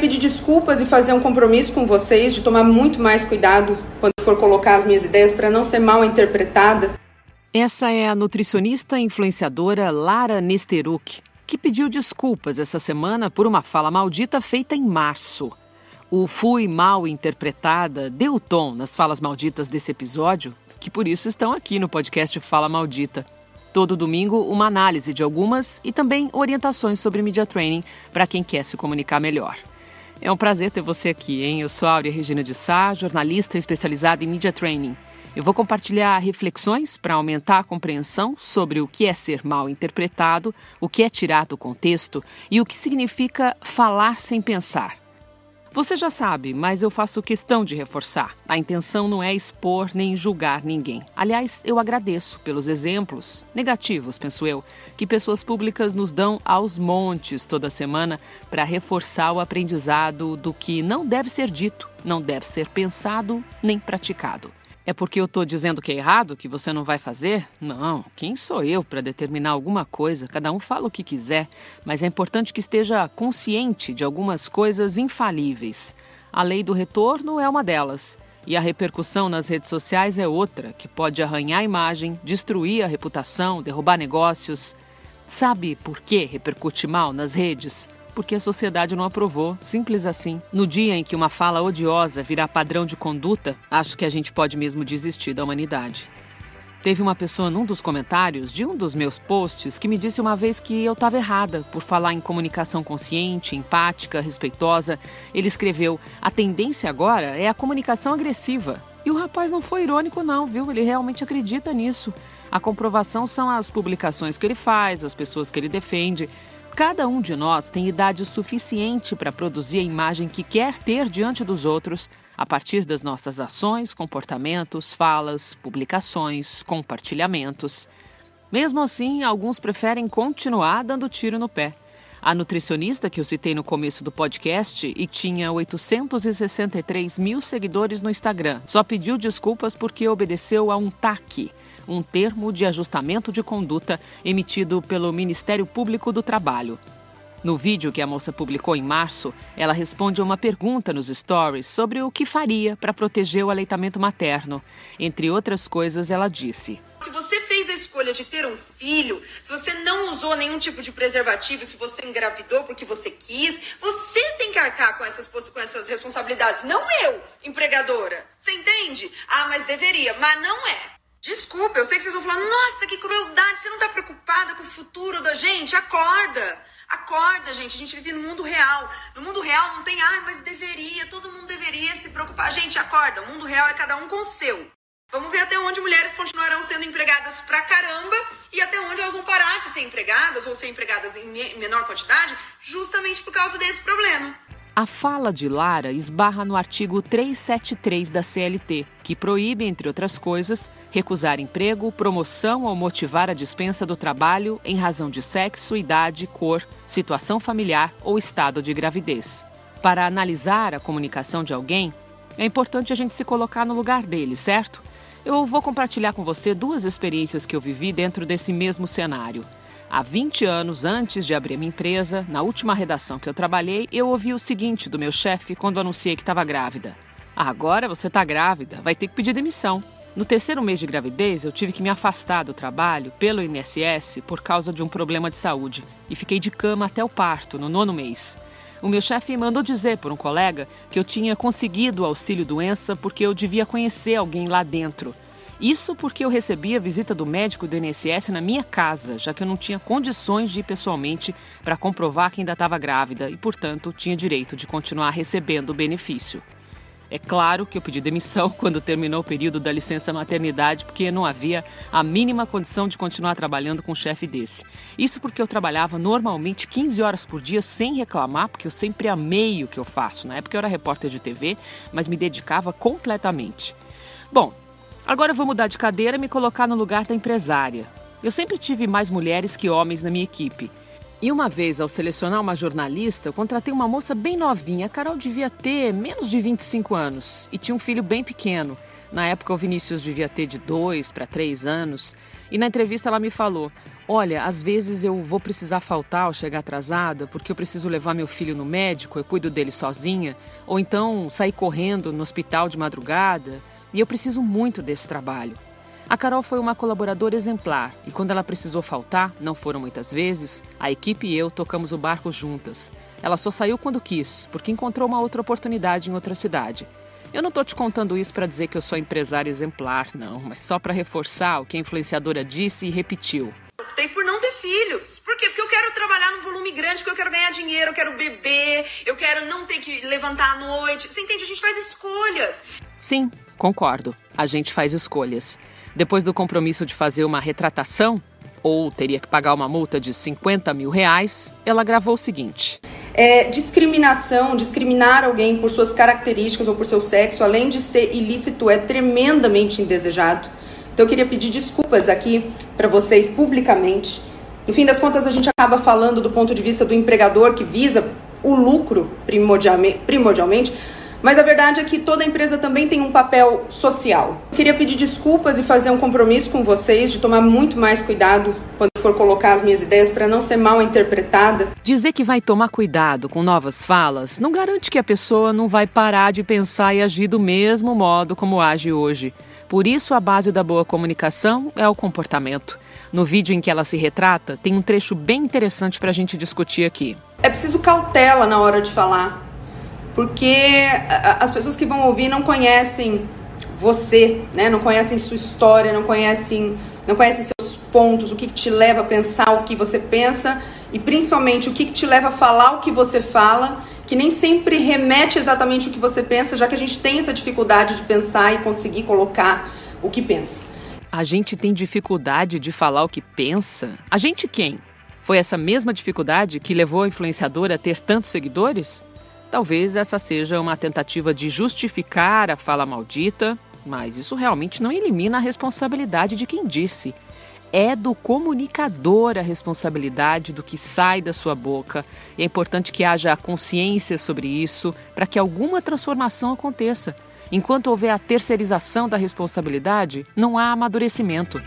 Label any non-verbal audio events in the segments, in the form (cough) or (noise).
pedir desculpas e fazer um compromisso com vocês de tomar muito mais cuidado quando for colocar as minhas ideias para não ser mal interpretada. Essa é a nutricionista influenciadora Lara Nesteruk, que pediu desculpas essa semana por uma fala maldita feita em março. O fui mal interpretada deu tom nas falas malditas desse episódio, que por isso estão aqui no podcast Fala Maldita. Todo domingo, uma análise de algumas e também orientações sobre media training para quem quer se comunicar melhor. É um prazer ter você aqui, hein? Eu sou Áurea Regina de Sá, jornalista especializada em media training. Eu vou compartilhar reflexões para aumentar a compreensão sobre o que é ser mal interpretado, o que é tirar do contexto e o que significa falar sem pensar. Você já sabe, mas eu faço questão de reforçar. A intenção não é expor nem julgar ninguém. Aliás, eu agradeço pelos exemplos, negativos, penso eu, que pessoas públicas nos dão aos montes toda semana para reforçar o aprendizado do que não deve ser dito, não deve ser pensado nem praticado. É porque eu estou dizendo que é errado, que você não vai fazer? Não, quem sou eu para determinar alguma coisa? Cada um fala o que quiser, mas é importante que esteja consciente de algumas coisas infalíveis. A lei do retorno é uma delas. E a repercussão nas redes sociais é outra, que pode arranhar a imagem, destruir a reputação, derrubar negócios. Sabe por que repercute mal nas redes? Porque a sociedade não aprovou, simples assim. No dia em que uma fala odiosa virar padrão de conduta, acho que a gente pode mesmo desistir da humanidade. Teve uma pessoa num dos comentários de um dos meus posts que me disse uma vez que eu estava errada por falar em comunicação consciente, empática, respeitosa. Ele escreveu: a tendência agora é a comunicação agressiva. E o rapaz não foi irônico, não, viu? Ele realmente acredita nisso. A comprovação são as publicações que ele faz, as pessoas que ele defende. Cada um de nós tem idade suficiente para produzir a imagem que quer ter diante dos outros a partir das nossas ações, comportamentos, falas, publicações, compartilhamentos. Mesmo assim, alguns preferem continuar dando tiro no pé. A nutricionista que eu citei no começo do podcast e tinha 863 mil seguidores no Instagram só pediu desculpas porque obedeceu a um TAC, um termo de ajustamento de conduta emitido pelo Ministério Público do Trabalho. No vídeo que a moça publicou em março, ela responde a uma pergunta nos stories sobre o que faria para proteger o aleitamento materno. Entre outras coisas, ela disse: Se você fez a escolha de ter um filho, se você não usou nenhum tipo de preservativo, se você engravidou porque você quis, você tem que arcar com essas, com essas responsabilidades, não eu, empregadora. Você entende? Ah, mas deveria, mas não é. Desculpa, eu sei que vocês vão falar, nossa, que crueldade, você não tá preocupada com o futuro da gente? Acorda! Acorda, gente, a gente vive no mundo real. No mundo real não tem, ah, mas deveria, todo mundo deveria se preocupar. Gente, acorda, o mundo real é cada um com o seu. Vamos ver até onde mulheres continuarão sendo empregadas pra caramba e até onde elas vão parar de ser empregadas ou ser empregadas em menor quantidade, justamente por causa desse problema. A fala de Lara esbarra no artigo 373 da CLT, que proíbe, entre outras coisas, recusar emprego, promoção ou motivar a dispensa do trabalho em razão de sexo, idade, cor, situação familiar ou estado de gravidez. Para analisar a comunicação de alguém, é importante a gente se colocar no lugar dele, certo? Eu vou compartilhar com você duas experiências que eu vivi dentro desse mesmo cenário. Há 20 anos antes de abrir minha empresa, na última redação que eu trabalhei, eu ouvi o seguinte do meu chefe quando anunciei que estava grávida: Agora você está grávida, vai ter que pedir demissão. No terceiro mês de gravidez, eu tive que me afastar do trabalho pelo INSS por causa de um problema de saúde e fiquei de cama até o parto, no nono mês. O meu chefe mandou dizer por um colega que eu tinha conseguido o auxílio doença porque eu devia conhecer alguém lá dentro isso porque eu recebi a visita do médico do INSS na minha casa, já que eu não tinha condições de ir pessoalmente para comprovar que ainda estava grávida e, portanto, tinha direito de continuar recebendo o benefício. É claro que eu pedi demissão (laughs) quando terminou o período da licença maternidade, porque não havia a mínima condição de continuar trabalhando com um chefe desse. Isso porque eu trabalhava normalmente 15 horas por dia sem reclamar, porque eu sempre amei o que eu faço. Na época eu era repórter de TV, mas me dedicava completamente. Bom, Agora vou mudar de cadeira e me colocar no lugar da empresária. Eu sempre tive mais mulheres que homens na minha equipe. E uma vez, ao selecionar uma jornalista, eu contratei uma moça bem novinha. A Carol devia ter menos de 25 anos e tinha um filho bem pequeno. Na época, o Vinícius devia ter de dois para três anos. E na entrevista ela me falou: Olha, às vezes eu vou precisar faltar ao chegar atrasada porque eu preciso levar meu filho no médico, eu cuido dele sozinha, ou então sair correndo no hospital de madrugada, e eu preciso muito desse trabalho. A Carol foi uma colaboradora exemplar e quando ela precisou faltar, não foram muitas vezes, a equipe e eu tocamos o barco juntas. Ela só saiu quando quis, porque encontrou uma outra oportunidade em outra cidade. Eu não estou te contando isso para dizer que eu sou empresária exemplar, não, mas só para reforçar o que a influenciadora disse e repetiu. Optei por não ter filhos. Por quê? Porque eu quero trabalhar num volume grande, porque eu quero ganhar dinheiro, eu quero beber, eu quero não ter que levantar à noite. Você entende? A gente faz escolhas. Sim, concordo. A gente faz escolhas. Depois do compromisso de fazer uma retratação, ou teria que pagar uma multa de 50 mil reais, ela gravou o seguinte: é, discriminação, discriminar alguém por suas características ou por seu sexo, além de ser ilícito, é tremendamente indesejado. Então eu queria pedir desculpas aqui para vocês publicamente. No fim das contas, a gente acaba falando do ponto de vista do empregador que visa o lucro primordialmente, mas a verdade é que toda empresa também tem um papel social. Eu queria pedir desculpas e fazer um compromisso com vocês de tomar muito mais cuidado quando for colocar as minhas ideias para não ser mal interpretada. Dizer que vai tomar cuidado com novas falas não garante que a pessoa não vai parar de pensar e agir do mesmo modo como age hoje. Por isso, a base da boa comunicação é o comportamento. No vídeo em que ela se retrata, tem um trecho bem interessante para a gente discutir aqui. É preciso cautela na hora de falar porque as pessoas que vão ouvir não conhecem você, né? Não conhecem sua história, não conhecem, não conhecem seus pontos, o que, que te leva a pensar o que você pensa e principalmente o que, que te leva a falar o que você fala, que nem sempre remete exatamente o que você pensa, já que a gente tem essa dificuldade de pensar e conseguir colocar o que pensa. A gente tem dificuldade de falar o que pensa? A gente quem? Foi essa mesma dificuldade que levou a influenciadora a ter tantos seguidores? Talvez essa seja uma tentativa de justificar a fala maldita, mas isso realmente não elimina a responsabilidade de quem disse. É do comunicador a responsabilidade do que sai da sua boca. É importante que haja consciência sobre isso para que alguma transformação aconteça. Enquanto houver a terceirização da responsabilidade, não há amadurecimento.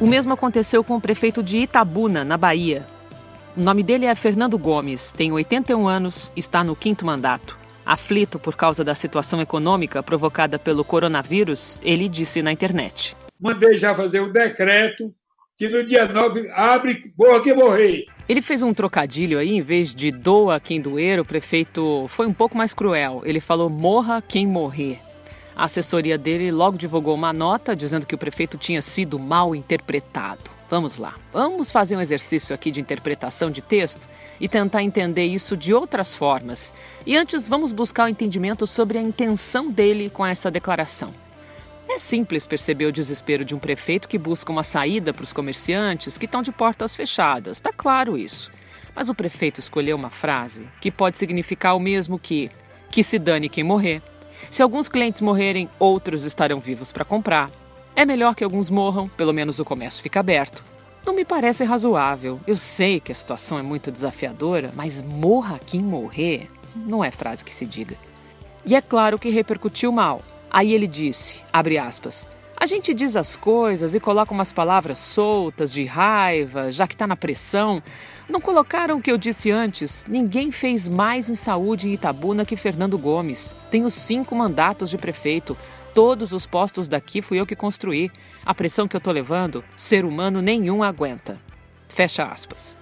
O mesmo aconteceu com o prefeito de Itabuna, na Bahia. O nome dele é Fernando Gomes, tem 81 anos, está no quinto mandato. Aflito por causa da situação econômica provocada pelo coronavírus, ele disse na internet: Mandei já fazer o um decreto que no dia 9 abre, boa que morrer. Ele fez um trocadilho aí, em vez de doa quem doer, o prefeito foi um pouco mais cruel. Ele falou morra quem morrer. A assessoria dele logo divulgou uma nota dizendo que o prefeito tinha sido mal interpretado. Vamos lá, vamos fazer um exercício aqui de interpretação de texto e tentar entender isso de outras formas. E antes, vamos buscar o um entendimento sobre a intenção dele com essa declaração. É simples perceber o desespero de um prefeito que busca uma saída para os comerciantes que estão de portas fechadas, está claro isso. Mas o prefeito escolheu uma frase que pode significar o mesmo que: que se dane quem morrer. Se alguns clientes morrerem, outros estarão vivos para comprar. É melhor que alguns morram, pelo menos o comércio fica aberto. Não me parece razoável. Eu sei que a situação é muito desafiadora, mas morra quem morrer não é frase que se diga. E é claro que repercutiu mal. Aí ele disse, abre aspas, a gente diz as coisas e coloca umas palavras soltas, de raiva, já que está na pressão. Não colocaram o que eu disse antes. Ninguém fez mais em saúde em Itabuna que Fernando Gomes. Tenho cinco mandatos de prefeito. Todos os postos daqui fui eu que construí. A pressão que eu tô levando, ser humano nenhum aguenta. Fecha aspas.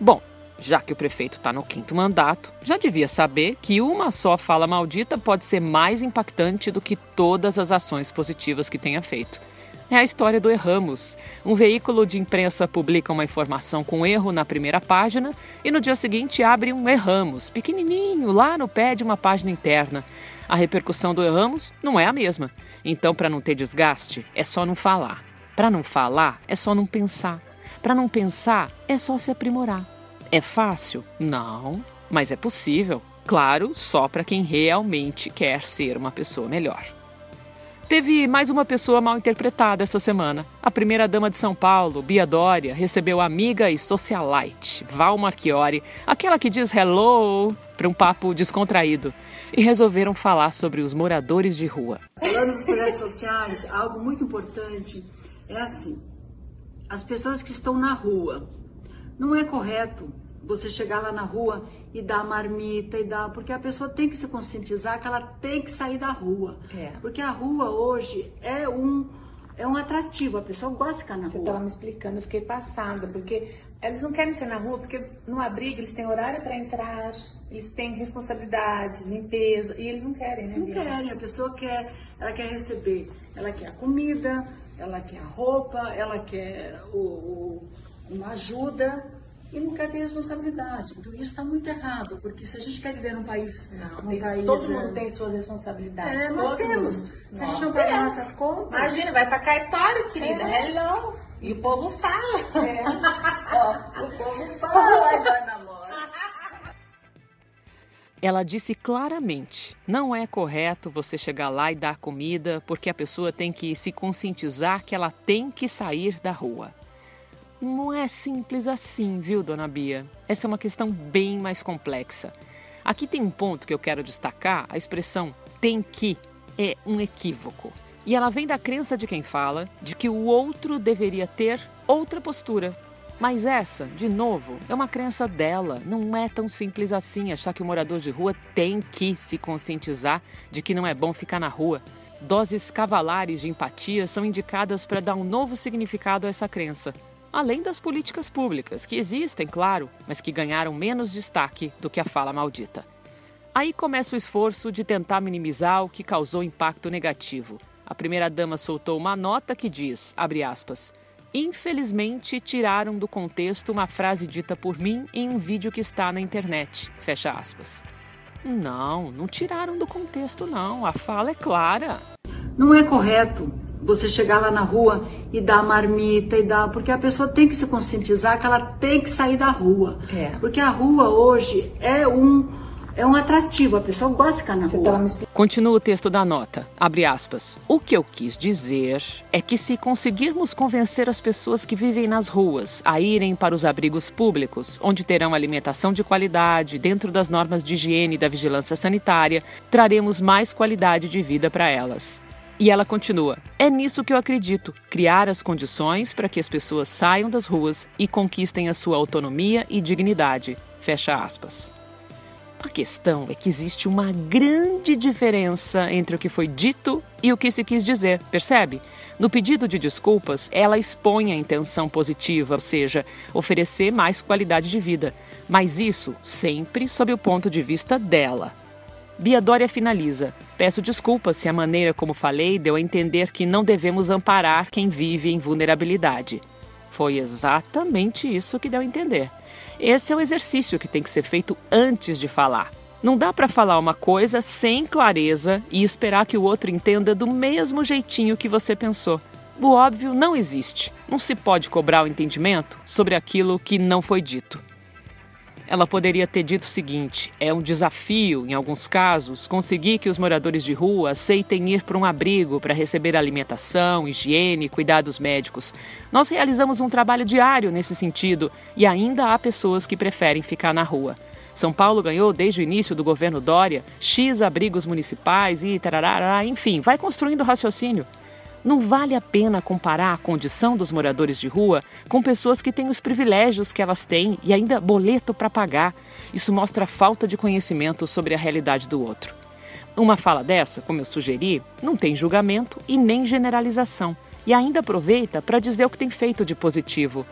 Bom, já que o prefeito está no quinto mandato, já devia saber que uma só fala maldita pode ser mais impactante do que todas as ações positivas que tenha feito. É a história do Erramos. Um veículo de imprensa publica uma informação com erro na primeira página e no dia seguinte abre um Erramos, pequenininho, lá no pé de uma página interna a repercussão do erramos não é a mesma. Então, para não ter desgaste, é só não falar. Para não falar, é só não pensar. Para não pensar, é só se aprimorar. É fácil? Não, mas é possível. Claro, só para quem realmente quer ser uma pessoa melhor. Teve mais uma pessoa mal interpretada essa semana. A primeira-dama de São Paulo, Bia Dória, recebeu a amiga e socialite, Val Marchiori, aquela que diz hello para um papo descontraído. E resolveram falar sobre os moradores de rua. Falando dos projetos sociais, algo muito importante é assim: as pessoas que estão na rua. Não é correto você chegar lá na rua e dar marmita e dar. Porque a pessoa tem que se conscientizar que ela tem que sair da rua. É. Porque a rua hoje é um. É um atrativo, a pessoa gosta de ficar na Você rua. Você estava me explicando, eu fiquei passada, porque eles não querem ser na rua, porque no abrigo eles têm horário para entrar, eles têm responsabilidade, limpeza, e eles não querem, né? Não querem, a pessoa quer, ela quer receber, ela quer a comida, ela quer a roupa, ela quer o, o, uma ajuda, e não quer ter responsabilidade. Então isso está muito errado, porque se a gente quer viver num país. Não, num país, todo mundo tem suas responsabilidades. É, nós temos. Mundo. Se a gente não pagar nossas contas. Imagina, vai para cartório, querida. É. Hello. E o povo fala. É. (laughs) Ó, o povo fala, namora. Ela disse claramente: não é correto você chegar lá e dar comida, porque a pessoa tem que se conscientizar que ela tem que sair da rua. Não é simples assim, viu, dona Bia? Essa é uma questão bem mais complexa. Aqui tem um ponto que eu quero destacar: a expressão tem que é um equívoco. E ela vem da crença de quem fala de que o outro deveria ter outra postura. Mas essa, de novo, é uma crença dela. Não é tão simples assim achar que o morador de rua tem que se conscientizar de que não é bom ficar na rua. Doses cavalares de empatia são indicadas para dar um novo significado a essa crença além das políticas públicas, que existem, claro, mas que ganharam menos destaque do que a fala maldita. Aí começa o esforço de tentar minimizar o que causou impacto negativo. A primeira-dama soltou uma nota que diz, aspas, Infelizmente, tiraram do contexto uma frase dita por mim em um vídeo que está na internet. Fecha aspas. Não, não tiraram do contexto, não. A fala é clara. Não é correto você chegar lá na rua e dar marmita e dar. Porque a pessoa tem que se conscientizar que ela tem que sair da rua. É. Porque a rua hoje é um. É um atrativo, a pessoa gosta de ficar na rua. Continua o texto da nota. Abre aspas. O que eu quis dizer é que se conseguirmos convencer as pessoas que vivem nas ruas a irem para os abrigos públicos, onde terão alimentação de qualidade, dentro das normas de higiene e da vigilância sanitária, traremos mais qualidade de vida para elas. E ela continua: É nisso que eu acredito, criar as condições para que as pessoas saiam das ruas e conquistem a sua autonomia e dignidade. Fecha aspas. A questão é que existe uma grande diferença entre o que foi dito e o que se quis dizer, percebe? No pedido de desculpas, ela expõe a intenção positiva, ou seja, oferecer mais qualidade de vida, mas isso sempre sob o ponto de vista dela. Bia Dória finaliza: Peço desculpas se a maneira como falei deu a entender que não devemos amparar quem vive em vulnerabilidade. Foi exatamente isso que deu a entender. Esse é o exercício que tem que ser feito antes de falar. Não dá para falar uma coisa sem clareza e esperar que o outro entenda do mesmo jeitinho que você pensou. O óbvio não existe. Não se pode cobrar o entendimento sobre aquilo que não foi dito. Ela poderia ter dito o seguinte: é um desafio, em alguns casos, conseguir que os moradores de rua aceitem ir para um abrigo para receber alimentação, higiene, cuidados médicos. Nós realizamos um trabalho diário nesse sentido e ainda há pessoas que preferem ficar na rua. São Paulo ganhou, desde o início do governo Dória, X abrigos municipais e tarará, enfim, vai construindo raciocínio. Não vale a pena comparar a condição dos moradores de rua com pessoas que têm os privilégios que elas têm e ainda boleto para pagar. Isso mostra falta de conhecimento sobre a realidade do outro. Uma fala dessa, como eu sugeri, não tem julgamento e nem generalização, e ainda aproveita para dizer o que tem feito de positivo,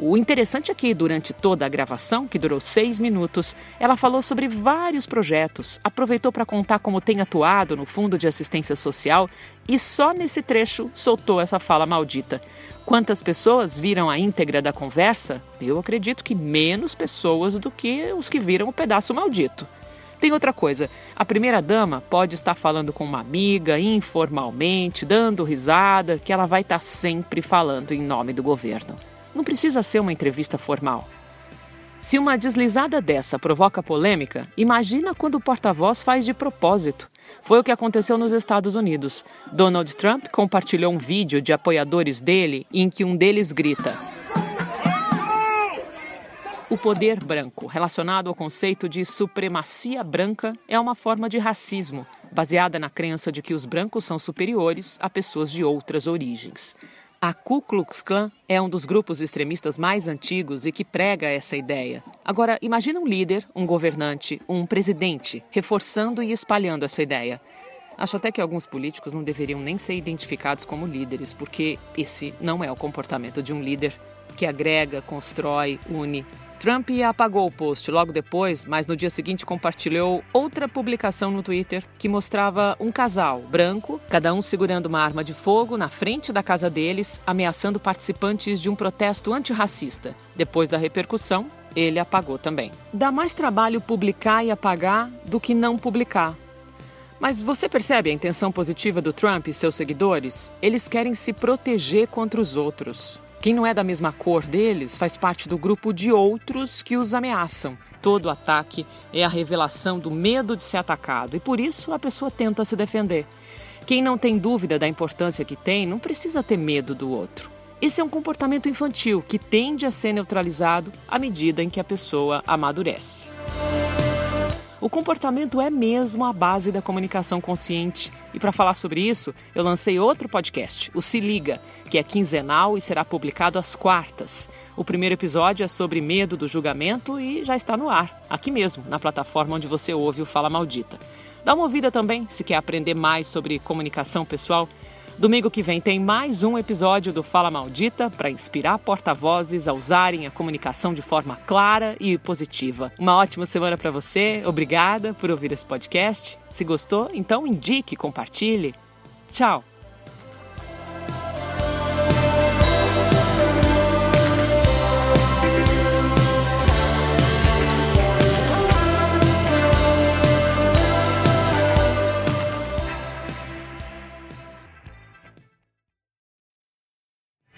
o interessante é que, durante toda a gravação, que durou seis minutos, ela falou sobre vários projetos, aproveitou para contar como tem atuado no Fundo de Assistência Social e só nesse trecho soltou essa fala maldita. Quantas pessoas viram a íntegra da conversa? Eu acredito que menos pessoas do que os que viram o pedaço maldito. Tem outra coisa: a primeira-dama pode estar falando com uma amiga, informalmente, dando risada, que ela vai estar sempre falando em nome do governo. Não precisa ser uma entrevista formal. Se uma deslizada dessa provoca polêmica, imagina quando o porta-voz faz de propósito. Foi o que aconteceu nos Estados Unidos. Donald Trump compartilhou um vídeo de apoiadores dele em que um deles grita: o poder branco, relacionado ao conceito de supremacia branca, é uma forma de racismo, baseada na crença de que os brancos são superiores a pessoas de outras origens. A Ku Klux Klan é um dos grupos extremistas mais antigos e que prega essa ideia. Agora, imagine um líder, um governante, um presidente reforçando e espalhando essa ideia. Acho até que alguns políticos não deveriam nem ser identificados como líderes, porque esse não é o comportamento de um líder que agrega, constrói, une. Trump apagou o post logo depois, mas no dia seguinte compartilhou outra publicação no Twitter que mostrava um casal branco, cada um segurando uma arma de fogo na frente da casa deles, ameaçando participantes de um protesto antirracista. Depois da repercussão, ele apagou também. Dá mais trabalho publicar e apagar do que não publicar. Mas você percebe a intenção positiva do Trump e seus seguidores? Eles querem se proteger contra os outros. Quem não é da mesma cor deles faz parte do grupo de outros que os ameaçam. Todo ataque é a revelação do medo de ser atacado e por isso a pessoa tenta se defender. Quem não tem dúvida da importância que tem não precisa ter medo do outro. Esse é um comportamento infantil que tende a ser neutralizado à medida em que a pessoa amadurece. O comportamento é mesmo a base da comunicação consciente. E para falar sobre isso, eu lancei outro podcast, o Se Liga, que é quinzenal e será publicado às quartas. O primeiro episódio é sobre medo do julgamento e já está no ar, aqui mesmo, na plataforma onde você ouve o Fala Maldita. Dá uma ouvida também se quer aprender mais sobre comunicação pessoal. Domingo que vem tem mais um episódio do Fala Maldita para inspirar porta-vozes a usarem a comunicação de forma clara e positiva. Uma ótima semana para você. Obrigada por ouvir esse podcast. Se gostou, então indique, compartilhe. Tchau.